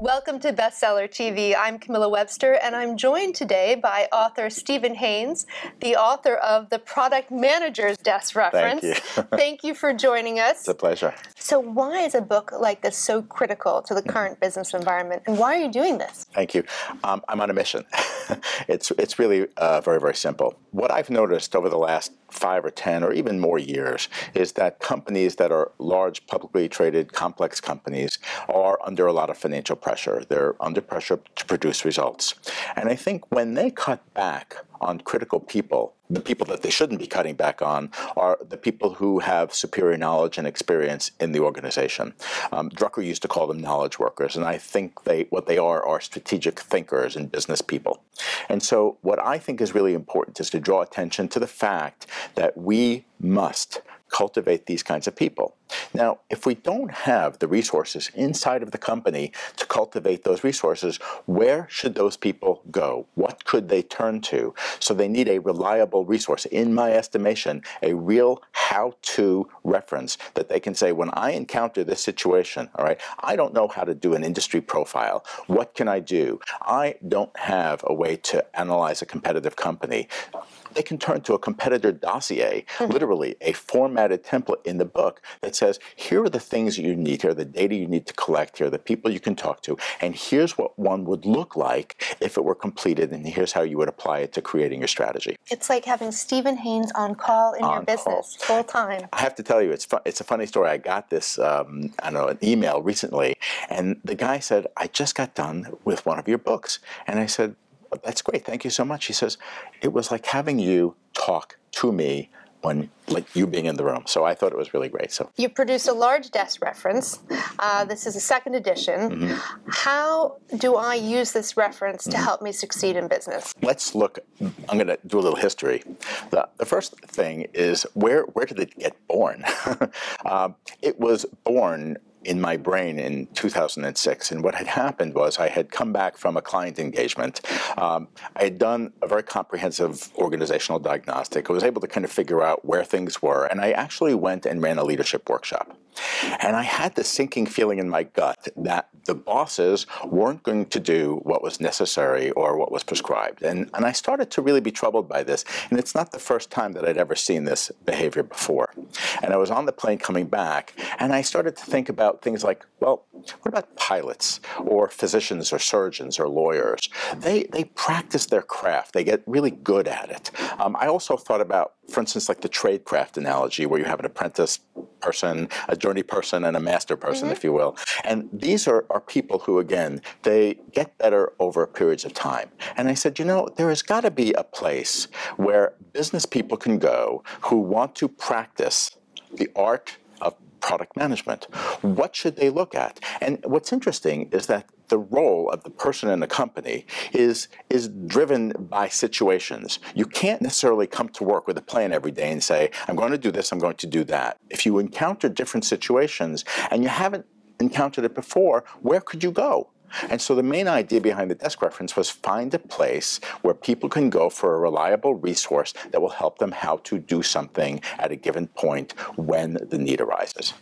Welcome to Bestseller TV. I'm Camilla Webster, and I'm joined today by author Steven Haines, the author of The Product Manager's Desk Reference. Thank you. Thank you for joining us. It's a pleasure. So, why is a book like this so critical to the current business environment, and why are you doing this? Thank you. Um, I'm on a mission. it's it's really uh, very very simple. What I've noticed over the last five or ten or even more years is that companies that are large, publicly traded, complex companies are under a lot of financial pressure. They're under pressure to produce results, and I think when they cut back on critical people, the people that they shouldn't be cutting back on are the people who have superior knowledge and experience in the organization. Um, Drucker used to call them knowledge workers, and I think they what they are are strategic thinkers and business people. And so, what I think is really important is to draw attention to the fact that we must cultivate these kinds of people. Now, if we don't have the resources inside of the company to cultivate those resources, where should those people go? What could they turn to? So they need a reliable resource, in my estimation, a real how to reference that they can say, when I encounter this situation, all right, I don't know how to do an industry profile. What can I do? I don't have a way to analyze a competitive company they can turn to a competitor dossier, mm-hmm. literally a formatted template in the book that says, here are the things you need, here are the data you need to collect, here are the people you can talk to, and here's what one would look like if it were completed, and here's how you would apply it to creating your strategy. It's like having Steven Haines on call in on your business full time. I have to tell you, it's fu- it's a funny story. I got this, um, I don't know, an email recently, and the guy said, I just got done with one of your books. And I said, that's great. Thank you so much. He says, it was like having you talk to me when like you being in the room. So I thought it was really great. So you produced a large desk reference. Uh, this is a second edition. Mm-hmm. How do I use this reference to mm-hmm. help me succeed in business? Let's look. I'm going to do a little history. The, the, first thing is where where did it get born? uh, it was born in my brain in 2006. And what had happened was I had come back from a client engagement. Um, I had done a very comprehensive organizational diagnostic. I was able to kind of figure out where things were. And I actually went and ran a leadership workshop. And I had the sinking feeling in my gut that the bosses weren't going to do what was necessary or what was prescribed. And, and I started to really be troubled by this. And it's not the first time that I'd ever seen this behavior before. And I was on the plane coming back, and I started to think about things like, well, what about pilots or physicians or surgeons or lawyers? They, they practice their craft, they get really good at it. Um, I also thought about, for instance, like the trade craft analogy, where you have an apprentice person, a journey person, and a master person, mm-hmm. if you will. And these are, are people who, again, they get better over periods of time. And I said, you know, there has got to be a place where business people can go who want to practice the art product management. What should they look at? And what's interesting is that the role of the person in the company is is driven by situations. You can't necessarily come to work with a plan every day and say, I'm going to do this, I'm going to do that. If you encounter different situations and you haven't encountered it before, where could you go? And so the main idea behind the desk reference was find a place where people can go for a reliable resource that will help them how to do something at a given point when the need arises.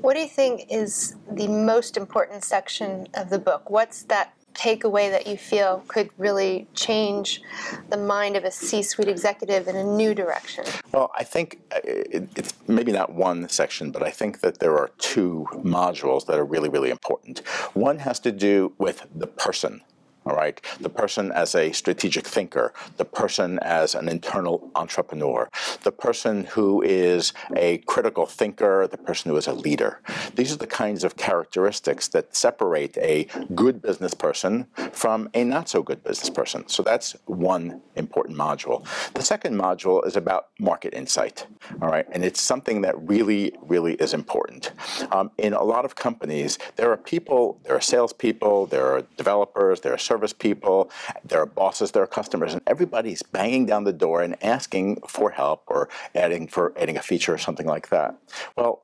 What do you think is the most important section of the book? What's that takeaway that you feel could really change the mind of a C suite executive in a new direction? Well, I think uh, it's maybe not one section, but I think that there are two modules that are really, really important. One has to do with the person all right? The person as a strategic thinker, the person as an internal entrepreneur, the person who is a critical thinker, the person who is a leader. These are the kinds of characteristics that separate a good business person from a not so good business person. So that's one important module. The second module is about market insight, all right? And it's something that really, really is important. Um, in a lot of companies, there are people, there are salespeople, there are developers, there are service people, there are bosses, there are customers, and everybody's banging down the door and asking for help or adding for adding a feature or something like that. Well,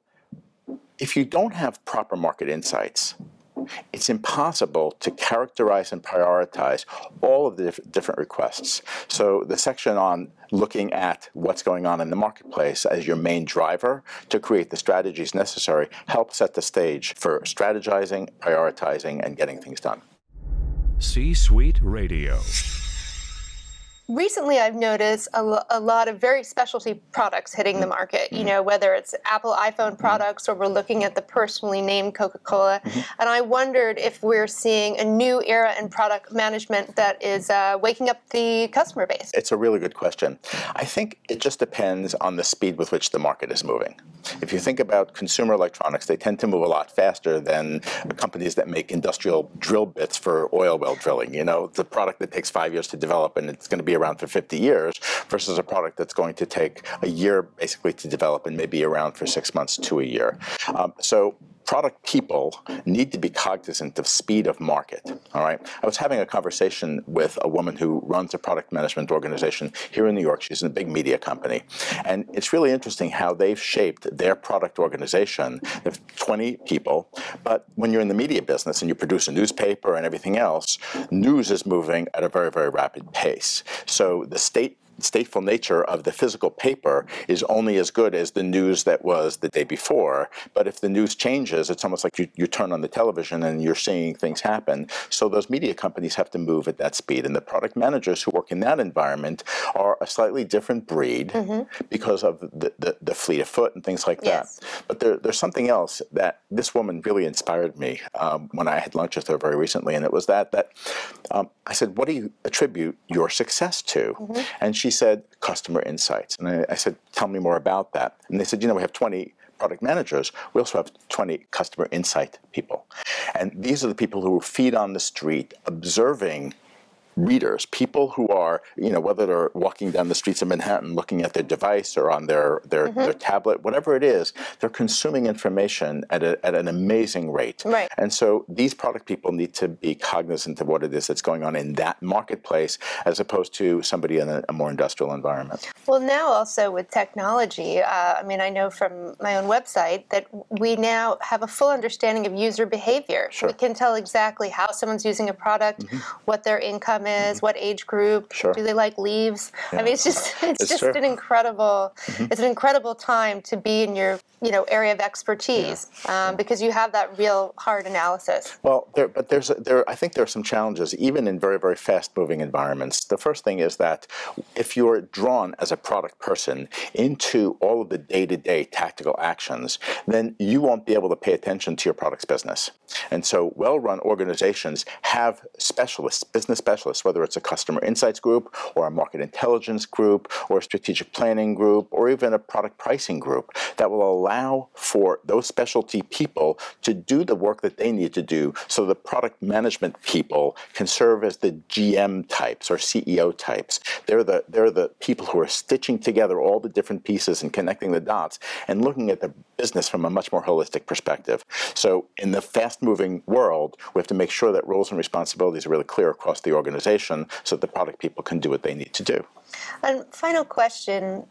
if you don't have proper market insights, it's impossible to characterize and prioritize all of the diff- different requests. So the section on looking at what's going on in the marketplace as your main driver to create the strategies necessary helps set the stage for strategizing, prioritizing, and getting things done. C Suite Radio recently I've noticed a, lo- a, lot of very specialty products hitting the mm-hmm. market. Mm-hmm. You know, whether it's Apple iPhone mm-hmm. products or we're looking at the personally named Coca Cola. Mm-hmm. And I wondered if we're seeing a new era in product management that is uh, waking up the customer base. It's a really good question. I think it just depends on the speed with which the market is moving. If you think about consumer electronics, they tend to move a lot faster than companies that make industrial drill bits for oil well drilling. You know, the product that takes five years to develop and it's going to be around for 50 years versus a product that's going to take a year basically to develop and maybe around for six months to a year. Um, so product people need to be cognizant of speed of market. All right. I was having a conversation with a woman who runs a product management organization here in New York. She's in a big media company. And it's really interesting how they've shaped their product organization. They have 20 people. But when you're in the media business and you produce a newspaper and everything else, news is moving at a very, very rapid pace. So the state stateful nature of the physical paper is only as good as the news that was the day before. But if the news changes, it's almost like you, you turn on the television and you're seeing things happen. So those media companies have to move at that speed. And the product managers who work in that environment are a slightly different breed mm-hmm. because of the, the, the, fleet of foot and things like yes. that. But there, there's something else that this woman really inspired me um, when I had lunch with her very recently. And it was that, that um, I said, what do you attribute your success to? Mm-hmm. And she said, customer insights. And I, I said, tell me more about that. And they said, you know, we have 20 product managers, we also have 20 customer insight people. And these are the people who feed on the street, observing readers, people who are, you know, whether they're walking down the streets of Manhattan looking at their device or on their, their, mm-hmm. their tablet, whatever it is, they're consuming information at, a, at an amazing rate. Right. And so these product people need to be cognizant of what it is that's going on in that marketplace as opposed to somebody in a, a more industrial environment. Well, now also with technology, uh, I mean, I know from my own website that we now have a full understanding of user behavior. Sure. We can tell exactly how someone's using a product, mm-hmm. what their income income is, what age group, sure. do they like leaves? Yeah. I mean, it's just it's, it's just true. an incredible mm-hmm. it's an incredible time to be in your you know area of expertise yeah. Um, because you have that real hard analysis. Well, there, but there's there I think there are some challenges even in very very fast moving environments. The first thing is that if you're drawn as a product person into all of the day to day tactical actions, then you won't be able to pay attention to your product's business. And so, well run organizations have specialists, business specialists specialists, whether it's a customer insights group or a market intelligence group or a strategic planning group or even a product pricing group that will allow for those specialty people to do the work that they need to do so the product management people can serve as the GM types or CEO types. They're the, they're the people who are stitching together all the different pieces and connecting the dots and looking at the business from a much more holistic perspective. So in the fast moving world, we have to make sure that roles and responsibilities are really clear across the organization so the product people can do what they need to do. And final question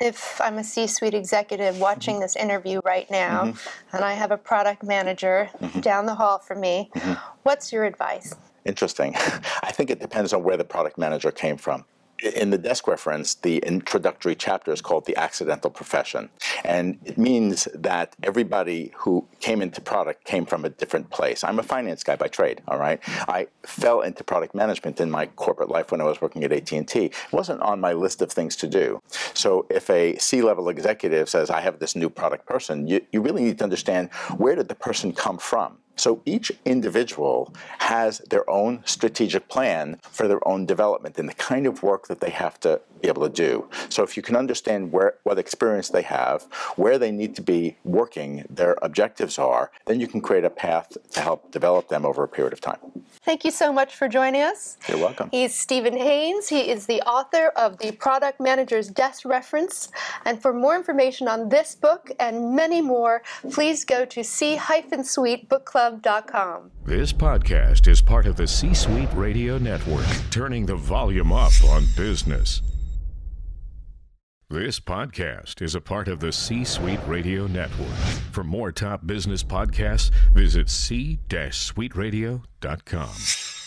if I'm a C suite executive watching mm-hmm. this interview right now mm-hmm. and I have a product manager mm-hmm. down the hall from me, mm-hmm. what's your advice? Interesting. I think it depends on where the product manager came from in the desk reference, the introductory chapter is called The Accidental Profession. And it means that everybody who came into product came from a different place. I'm a finance guy by trade, all right? I fell into product management in my corporate life when I was working at AT&T. It wasn't on my list of things to do. So if a C-level executive says, I have this new product person, you, you really need to understand where did the person come from? So each individual has their own strategic plan for their own development and the kind of work that they have to be able to do. So if you can understand where what experience they have, where they need to be working, their objectives are, then you can create a path to help develop them over a period of time. Thank you so much for joining us. You're welcome. He's Steven Haines. He is the author of the Product Manager's Desk Reference. And for more information on this book and many more, please go to C-Suite Book Club This podcast is part of the C Suite Radio Network, turning the volume up on business. This podcast is a part of the C Suite Radio Network. For more top business podcasts, visit c-suiteradio.com.